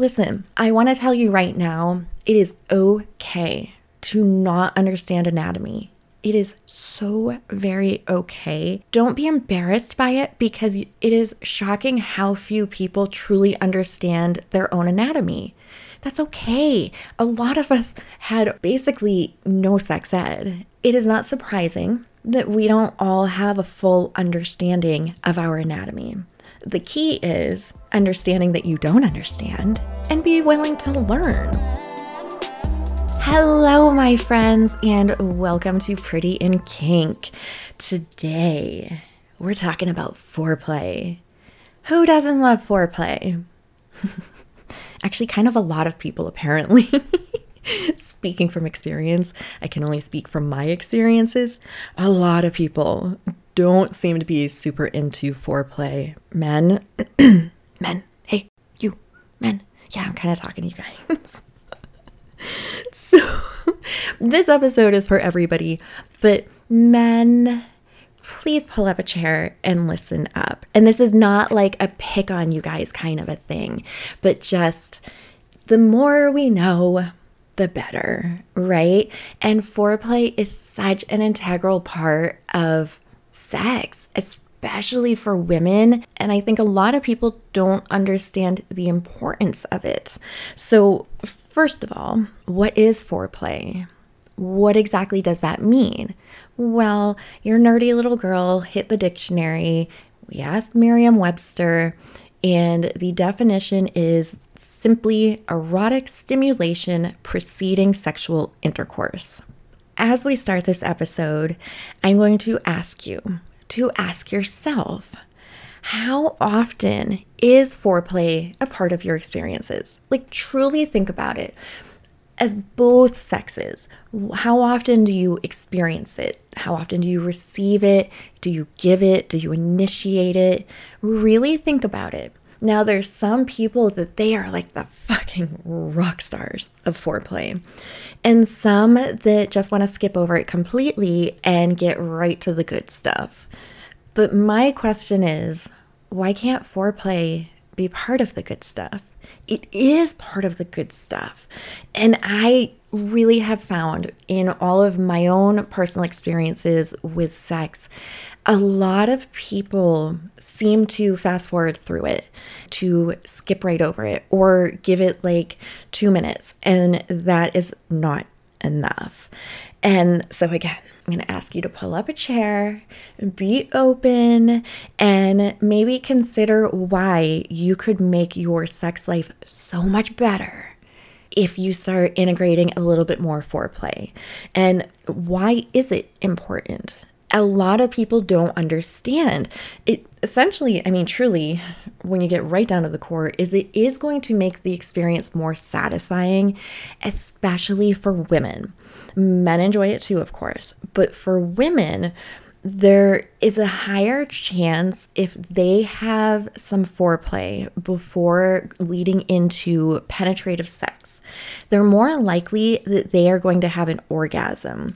listen, I want to tell you right now it is okay to not understand anatomy. It is so very okay. Don't be embarrassed by it because it is shocking how few people truly understand their own anatomy. That's okay. A lot of us had basically no sex ed. It is not surprising that we don't all have a full understanding of our anatomy. The key is understanding that you don't understand and be willing to learn. Hello, my friends, and welcome to Pretty in Kink. Today, we're talking about foreplay. Who doesn't love foreplay? Actually, kind of a lot of people, apparently. Speaking from experience, I can only speak from my experiences. A lot of people don't seem to be super into foreplay. Men, men, hey, you, men. Yeah, I'm kind of talking to you guys. so, this episode is for everybody, but men, please pull up a chair and listen up. And this is not like a pick on you guys kind of a thing, but just the more we know, the better, right? And foreplay is such an integral part of sex, especially for women. And I think a lot of people don't understand the importance of it. So, first of all, what is foreplay? What exactly does that mean? Well, your nerdy little girl hit the dictionary. We asked Merriam Webster, and the definition is simply erotic stimulation preceding sexual intercourse. As we start this episode, I'm going to ask you to ask yourself how often is foreplay a part of your experiences? Like, truly think about it. As both sexes, how often do you experience it? How often do you receive it? Do you give it? Do you initiate it? Really think about it. Now, there's some people that they are like the fucking rock stars of foreplay, and some that just want to skip over it completely and get right to the good stuff. But my question is why can't foreplay be part of the good stuff? It is part of the good stuff. And I really have found in all of my own personal experiences with sex a lot of people seem to fast forward through it, to skip right over it, or give it like two minutes, and that is not enough. And so, again, I'm going to ask you to pull up a chair, be open, and maybe consider why you could make your sex life so much better if you start integrating a little bit more foreplay. And why is it important? A lot of people don't understand. It essentially, I mean, truly, when you get right down to the core, is it is going to make the experience more satisfying, especially for women. Men enjoy it too, of course, but for women, there is a higher chance if they have some foreplay before leading into penetrative sex, they're more likely that they are going to have an orgasm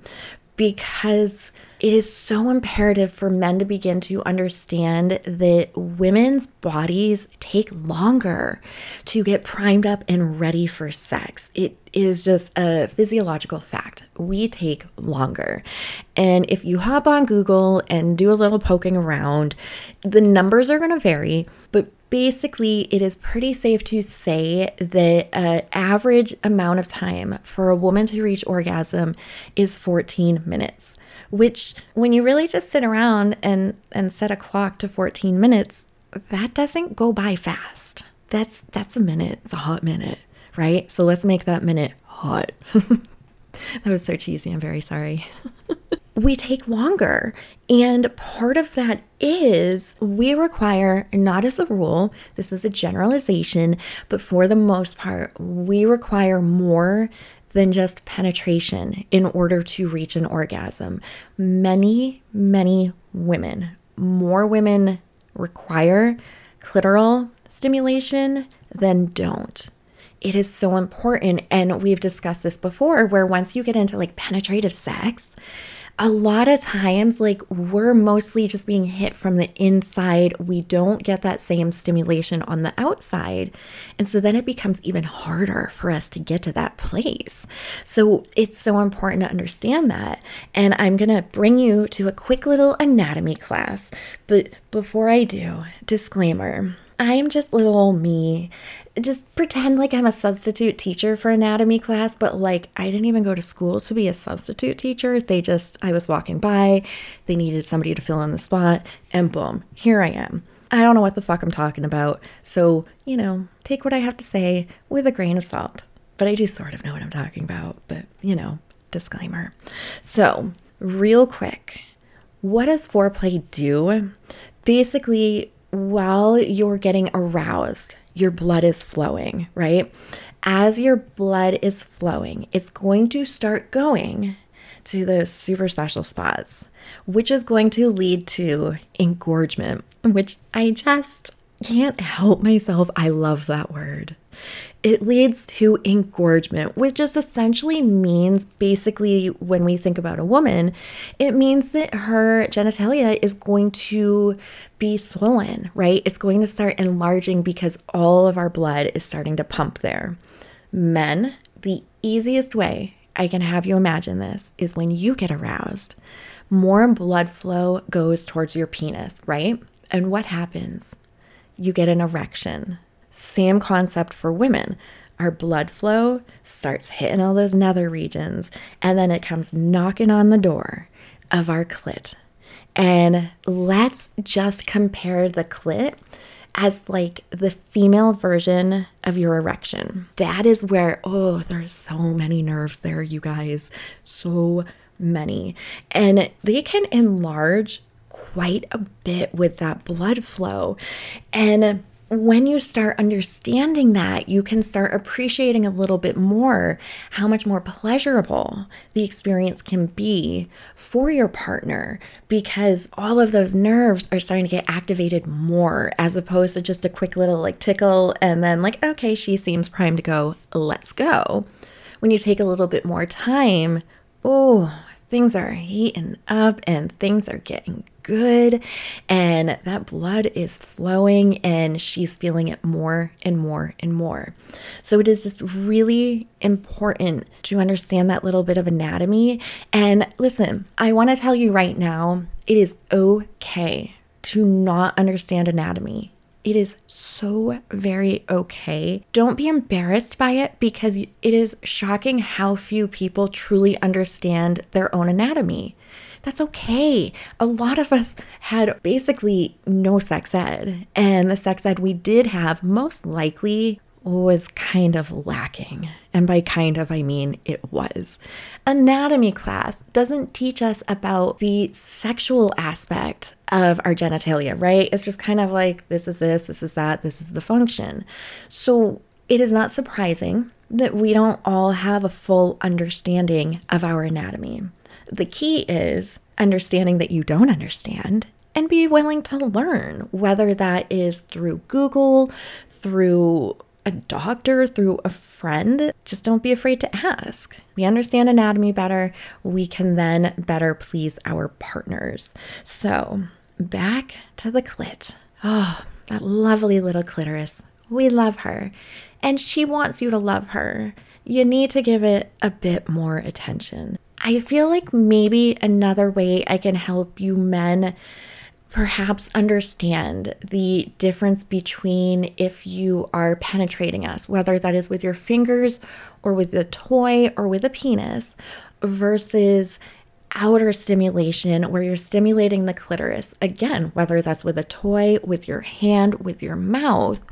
because it is so imperative for men to begin to understand that women's bodies take longer to get primed up and ready for sex. It is just a physiological fact. We take longer. And if you hop on Google and do a little poking around, the numbers are going to vary, but basically it is pretty safe to say that an average amount of time for a woman to reach orgasm is 14 minutes which when you really just sit around and and set a clock to 14 minutes that doesn't go by fast. That's that's a minute. It's a hot minute right? So let's make that minute hot. That was so cheesy. I'm very sorry we take longer. And part of that is we require, not as a rule, this is a generalization, but for the most part, we require more than just penetration in order to reach an orgasm. Many, many women, more women require clitoral stimulation than don't it is so important. And we've discussed this before, where once you get into like penetrative sex, a lot of times, like we're mostly just being hit from the inside. We don't get that same stimulation on the outside. And so then it becomes even harder for us to get to that place. So it's so important to understand that. And I'm going to bring you to a quick little anatomy class. But before I do, disclaimer I'm just little old me. Just pretend like I'm a substitute teacher for anatomy class, but like I didn't even go to school to be a substitute teacher. They just, I was walking by, they needed somebody to fill in the spot, and boom, here I am. I don't know what the fuck I'm talking about. So, you know, take what I have to say with a grain of salt. But I do sort of know what I'm talking about, but you know, disclaimer. So, real quick, what does foreplay do? Basically, while you're getting aroused, your blood is flowing, right? As your blood is flowing, it's going to start going to those super special spots, which is going to lead to engorgement, which I just can't help myself. I love that word it leads to engorgement, which just essentially means basically when we think about a woman, it means that her genitalia is going to be swollen, right? It's going to start enlarging because all of our blood is starting to pump there. Men, the easiest way I can have you imagine this is when you get aroused, more blood flow goes towards your penis, right? And what happens? You get an erection same concept for women. Our blood flow starts hitting all those nether regions, and then it comes knocking on the door of our clit. And let's just compare the clit as like the female version of your erection. That is where, oh, there's so many nerves there, you guys. So many. And they can enlarge quite a bit with that blood flow. And when you start understanding that, you can start appreciating a little bit more how much more pleasurable the experience can be for your partner because all of those nerves are starting to get activated more as opposed to just a quick little like tickle and then, like, okay, she seems primed to go, let's go. When you take a little bit more time, oh, things are heating up and things are getting good and that blood is flowing and she's feeling it more and more and more. So it is just really important to understand that little bit of anatomy. And listen, I want to tell you right now, it is okay to not understand anatomy. It is so very okay. Don't be embarrassed by it because it is shocking how few people truly understand their own anatomy. That's okay. A lot of us had basically no sex ed, and the sex ed we did have most likely was kind of lacking. And by kind of, I mean it was. Anatomy class doesn't teach us about the sexual aspect of our genitalia, right? It's just kind of like this is this, this is that, this is the function. So it is not surprising that we don't all have a full understanding of our anatomy. The key is understanding that you don't understand and be willing to learn, whether that is through Google, through a doctor, through a friend. Just don't be afraid to ask. We understand anatomy better. We can then better please our partners. So, back to the clit. Oh, that lovely little clitoris. We love her. And she wants you to love her. You need to give it a bit more attention. I feel like maybe another way I can help you men perhaps understand the difference between if you are penetrating us, whether that is with your fingers or with a toy or with a penis, versus outer stimulation where you're stimulating the clitoris. Again, whether that's with a toy, with your hand, with your mouth.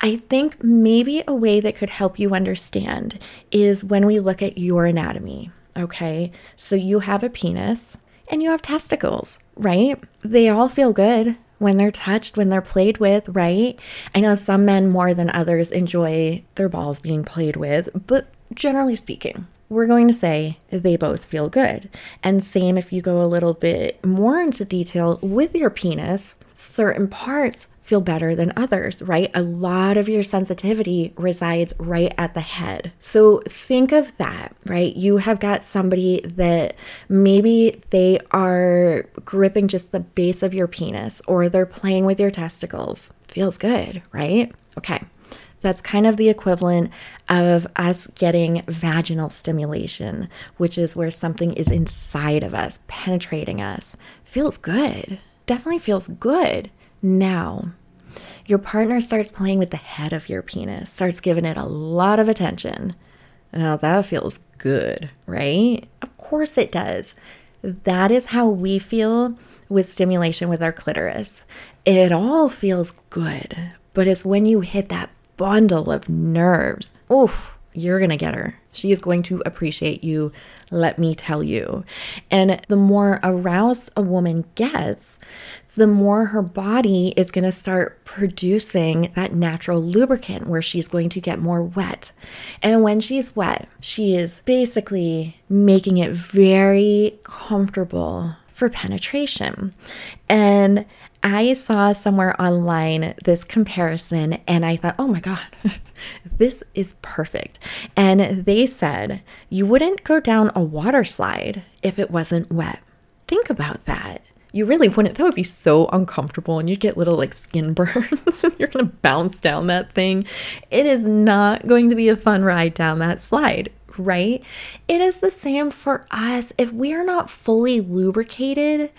I think maybe a way that could help you understand is when we look at your anatomy. Okay, so you have a penis and you have testicles, right? They all feel good when they're touched, when they're played with, right? I know some men more than others enjoy their balls being played with, but generally speaking, we're going to say they both feel good. And same if you go a little bit more into detail with your penis, certain parts feel better than others, right? A lot of your sensitivity resides right at the head. So think of that, right? You have got somebody that maybe they are gripping just the base of your penis or they're playing with your testicles. Feels good, right? Okay. That's kind of the equivalent of us getting vaginal stimulation, which is where something is inside of us, penetrating us. Feels good. Definitely feels good. Now, your partner starts playing with the head of your penis, starts giving it a lot of attention. Now, that feels good, right? Of course it does. That is how we feel with stimulation with our clitoris. It all feels good, but it's when you hit that bundle of nerves. Oof, you're going to get her. She is going to appreciate you, let me tell you. And the more aroused a woman gets, the more her body is going to start producing that natural lubricant where she's going to get more wet. And when she's wet, she is basically making it very comfortable for penetration. And I saw somewhere online this comparison and I thought, oh my God, this is perfect. And they said, you wouldn't go down a water slide if it wasn't wet. Think about that. You really wouldn't. That would be so uncomfortable and you'd get little like skin burns and you're to bounce down that thing. It is not going to be a fun ride down that slide right? It is the same for us. If we are not fully lubricated,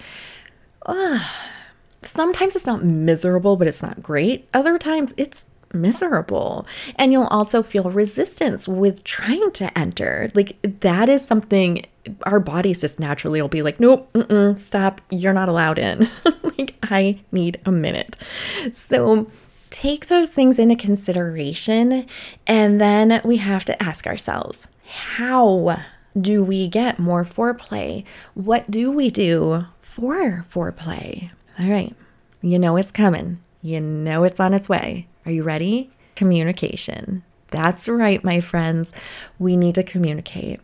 sometimes it's not miserable, but it's not great. Other times it's miserable. And you'll also feel resistance with trying to enter. Like that is something our bodies just naturally will be like, nope, stop, you're not allowed in. like I need a minute. So take those things into consideration. And then we have to ask ourselves, how do we get more foreplay? What do we do for foreplay? All right. You know it's coming. You know it's on its way. Are you ready? Communication. That's right, my friends. We need to communicate.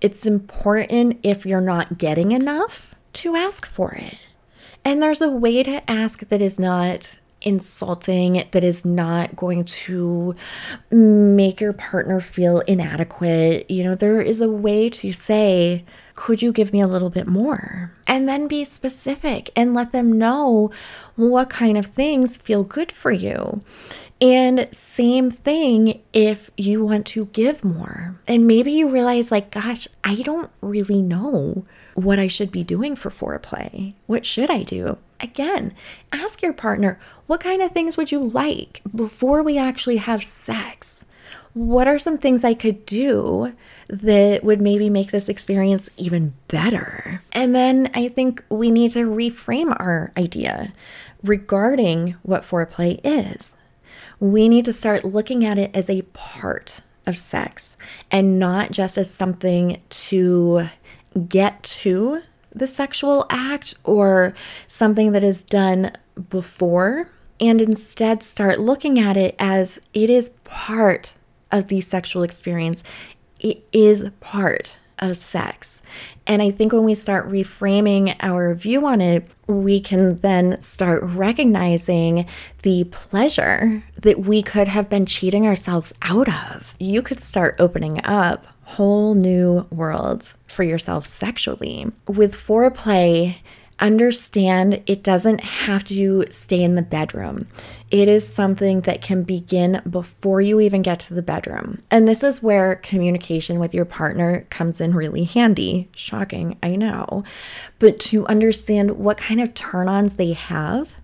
It's important if you're not getting enough to ask for it. And there's a way to ask that is not insulting, that is not going to make your partner feel inadequate. You know, there is a way to say, could you give me a little bit more? And then be specific and let them know what kind of things feel good for you. And same thing if you want to give more. And maybe you realize, like, gosh, I don't really know what I should be doing for foreplay. What should I do? Again, ask your partner, what kind of things would you like before we actually have sex? What are some things I could do that would maybe make this experience even better. And then I think we need to reframe our idea regarding what foreplay is. We need to start looking at it as a part of sex and not just as something to get to the sexual act or something that is done before, and instead start looking at it as it is part of the sexual experience it is part of sex. And I think when we start reframing our view on it, we can then start recognizing the pleasure that we could have been cheating ourselves out of. You could start opening up whole new worlds for yourself sexually. With foreplay, understand it doesn't have to stay in the bedroom. It is something that can begin before you even get to the bedroom. And this is where communication with your partner comes in really handy. Shocking, I know. But to understand what kind of turn ons they have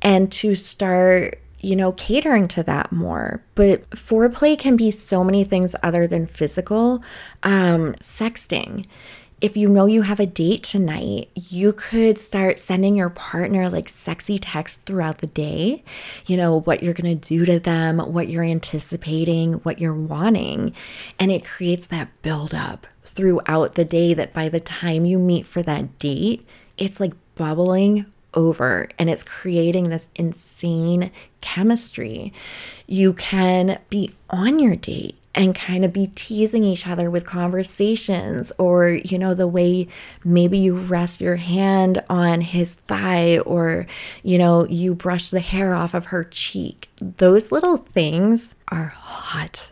and to start you know, catering to that more. But foreplay can be so many things other than physical. Um, sexting if you know you have a date tonight, you could start sending your partner like sexy texts throughout the day. You know, what you're going to do to them, what you're anticipating, what you're wanting. And it creates that buildup throughout the day that by the time you meet for that date, it's like bubbling over and it's creating this insane chemistry. You can be on your date and kind of be teasing each other with conversations or you know the way maybe you rest your hand on his thigh or you know you brush the hair off of her cheek. Those little things are hot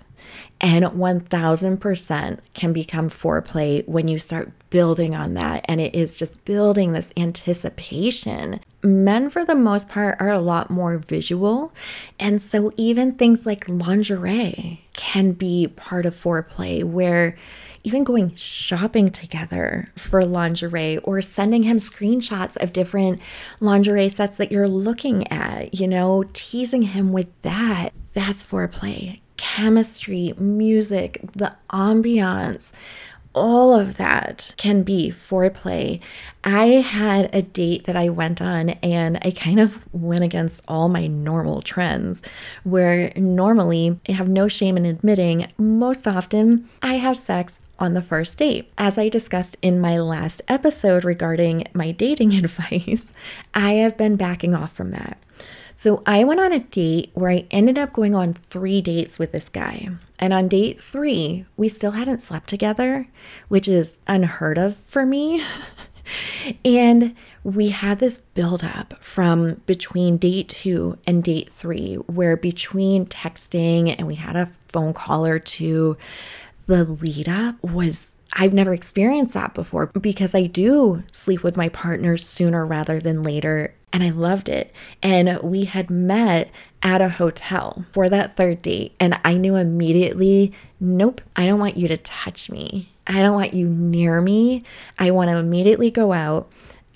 and 1000% can become foreplay when you start building on that. And it is just building this anticipation. Men, for the most part, are a lot more visual. And so even things like lingerie can be part of foreplay, where even going shopping together for lingerie or sending him screenshots of different lingerie sets that you're looking at, you know, teasing him with that. That's foreplay chemistry, music, the ambiance, all of that can be foreplay. I had a date that I went on and I kind of went against all my normal trends, where normally I have no shame in admitting most often I have sex on the first date. As I discussed in my last episode regarding my dating advice, I have been backing off from that. So I went on a date where I ended up going on three dates with this guy. And on date three, we still hadn't slept together, which is unheard of for me. and we had this buildup from between date two and date three, where between texting and we had a phone call or two, the lead up was I've never experienced that before because I do sleep with my partner sooner rather than later and I loved it. And we had met at a hotel for that third date, and I knew immediately nope, I don't want you to touch me. I don't want you near me. I want to immediately go out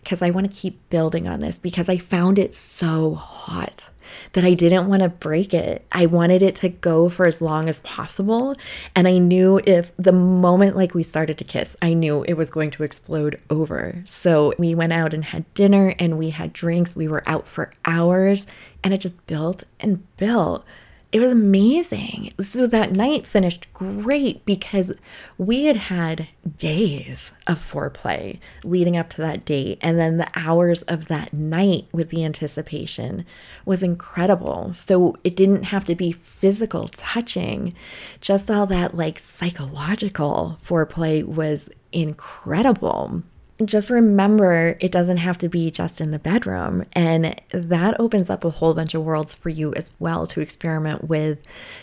because I want to keep building on this because I found it so hot that I didn't want to break it. I wanted it to go for as long as possible. And I knew if the moment like we started to kiss, I knew it was going to explode over. So we went out and had dinner and we had drinks. We were out for hours and it just built and built it was amazing. So that night finished great because we had had days of foreplay leading up to that date. And then the hours of that night with the anticipation was incredible. So it didn't have to be physical touching, just all that like psychological foreplay was incredible just remember it doesn't have to be just in the bedroom. And that opens up a whole bunch of worlds for you as well to experiment with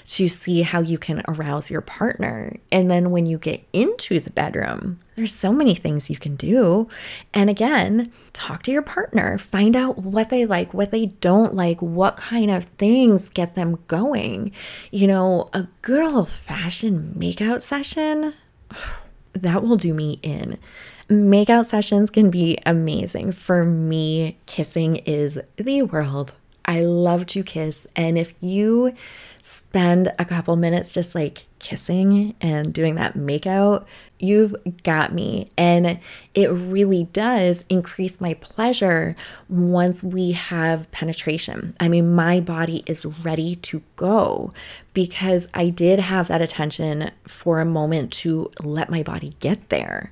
to see how you can arouse your partner. And then when you get into the bedroom, there's so many things you can do. And again, talk to your partner, find out what they like, what they don't like, what kind of things get them going. You know, a good old fashioned makeout session, that will do me in Makeout sessions can be amazing. For me, kissing is the world. I love to kiss. And if you spend a couple minutes just like kissing and doing that makeout, you've got me. And it really does increase my pleasure once we have penetration. I mean, my body is ready to go because I did have that attention for a moment to let my body get there.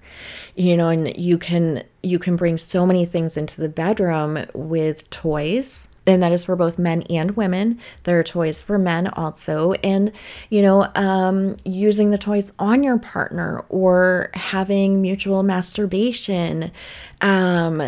You know, and you can you can bring so many things into the bedroom with toys and that is for both men and women. There are toys for men also. And, you know, um, using the toys on your partner or having mutual masturbation, um,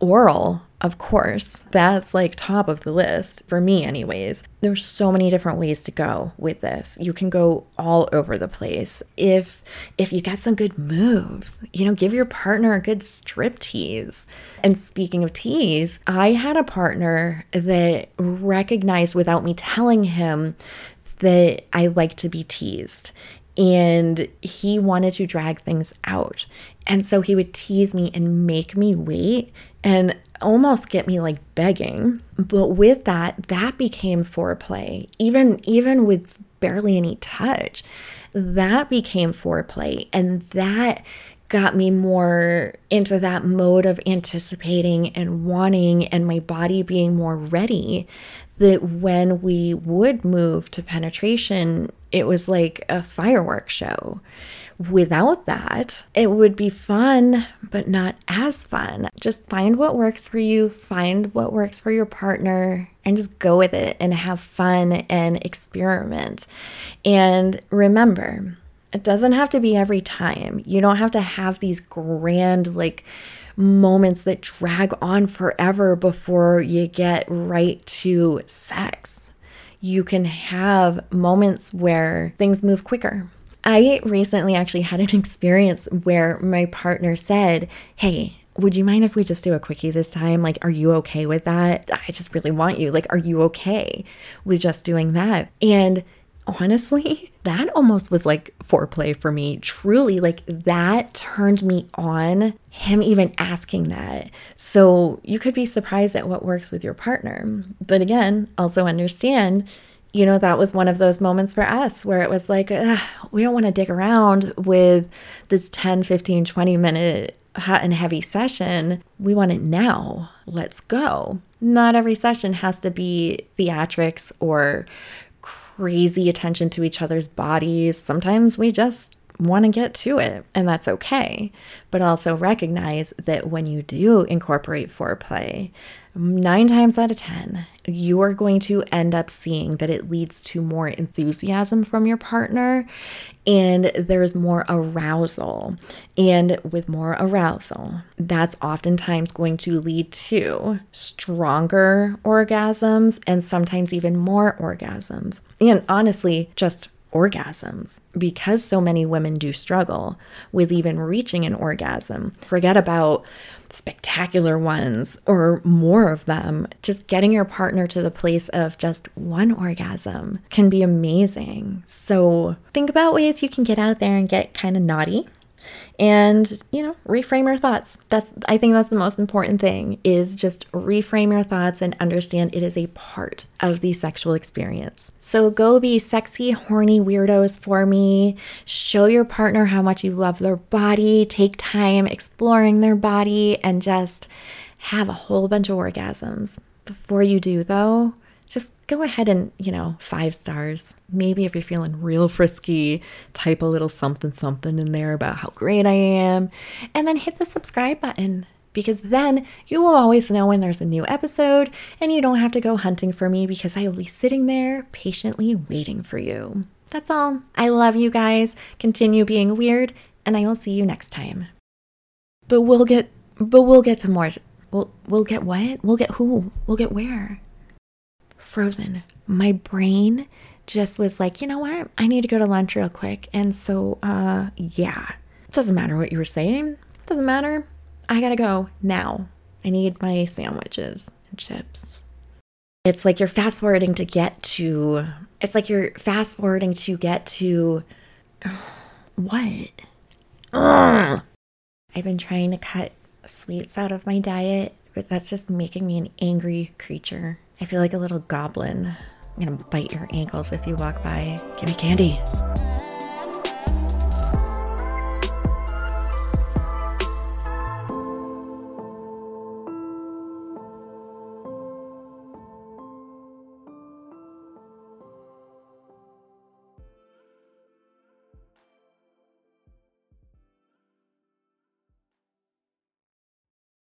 oral of course, that's like top of the list for me, anyways. There's so many different ways to go with this. You can go all over the place. If if you got some good moves, you know, give your partner a good strip tease. And speaking of tease, I had a partner that recognized without me telling him that I like to be teased and he wanted to drag things out. And so he would tease me and make me wait. And almost get me like begging. But with that, that became foreplay. Even even with barely any touch, that became foreplay and that got me more into that mode of anticipating and wanting and my body being more ready that when we would move to penetration it was like a fireworks show. Without that, it would be fun, but not as fun. Just find what works for you, find what works for your partner, and just go with it and have fun and experiment. And remember, it doesn't have to be every time. You don't have to have these grand, like, moments that drag on forever before you get right to sex. You can have moments where things move quicker. I recently actually had an experience where my partner said, Hey, would you mind if we just do a quickie this time? Like, are you okay with that? I just really want you. Like, are you okay with just doing that? And honestly, that almost was like foreplay for me. Truly, like that turned me on, him even asking that. So you could be surprised at what works with your partner. But again, also understand, you know, that was one of those moments for us where it was like, we don't want to dig around with this 10, 15, 20 minute hot and heavy session. We want it now. Let's go. Not every session has to be theatrics or crazy attention to each other's bodies. Sometimes we just want to get to it, and that's okay. But also recognize that when you do incorporate foreplay, nine times out of 10, you are going to end up seeing that it leads to more enthusiasm from your partner and there's more arousal. And with more arousal, that's oftentimes going to lead to stronger orgasms and sometimes even more orgasms. And honestly, just orgasms because so many women do struggle with even reaching an orgasm. Forget about spectacular ones or more of them. Just getting your partner to the place of just one orgasm can be amazing. So, think about ways you can get out there and get kind of naughty and you know reframe your thoughts. That's i think that's the most important thing is just reframe your thoughts and understand it is a part of the sexual experience. So go be sexy horny weirdos for me. Show your partner how much you love their body. Take time exploring their body and just have a whole bunch of orgasms. Before you do though just go ahead and, you know, five stars. Maybe if you're feeling real frisky, type a little something something in there about how great I am. And then hit the subscribe button because then you will always know when there's a new episode and you don't have to go hunting for me because I will be sitting there patiently waiting for you. That's all. I love you guys. Continue being weird, and I will see you next time. But we'll get but we'll get to more we'll we'll get what? We'll get who? We'll get where? Frozen. My brain just was like, you know what? I need to go to lunch real quick. And so, uh, yeah, it doesn't matter what you were saying. It doesn't matter. I gotta go now. I need my sandwiches and chips. It's like you're fast forwarding to get to, it's like you're fast forwarding to get to, what? Ugh. I've been trying to cut sweets out of my diet, but that's just making me an angry creature. I feel like a little goblin. I'm gonna bite your ankles if you walk by. Give me candy.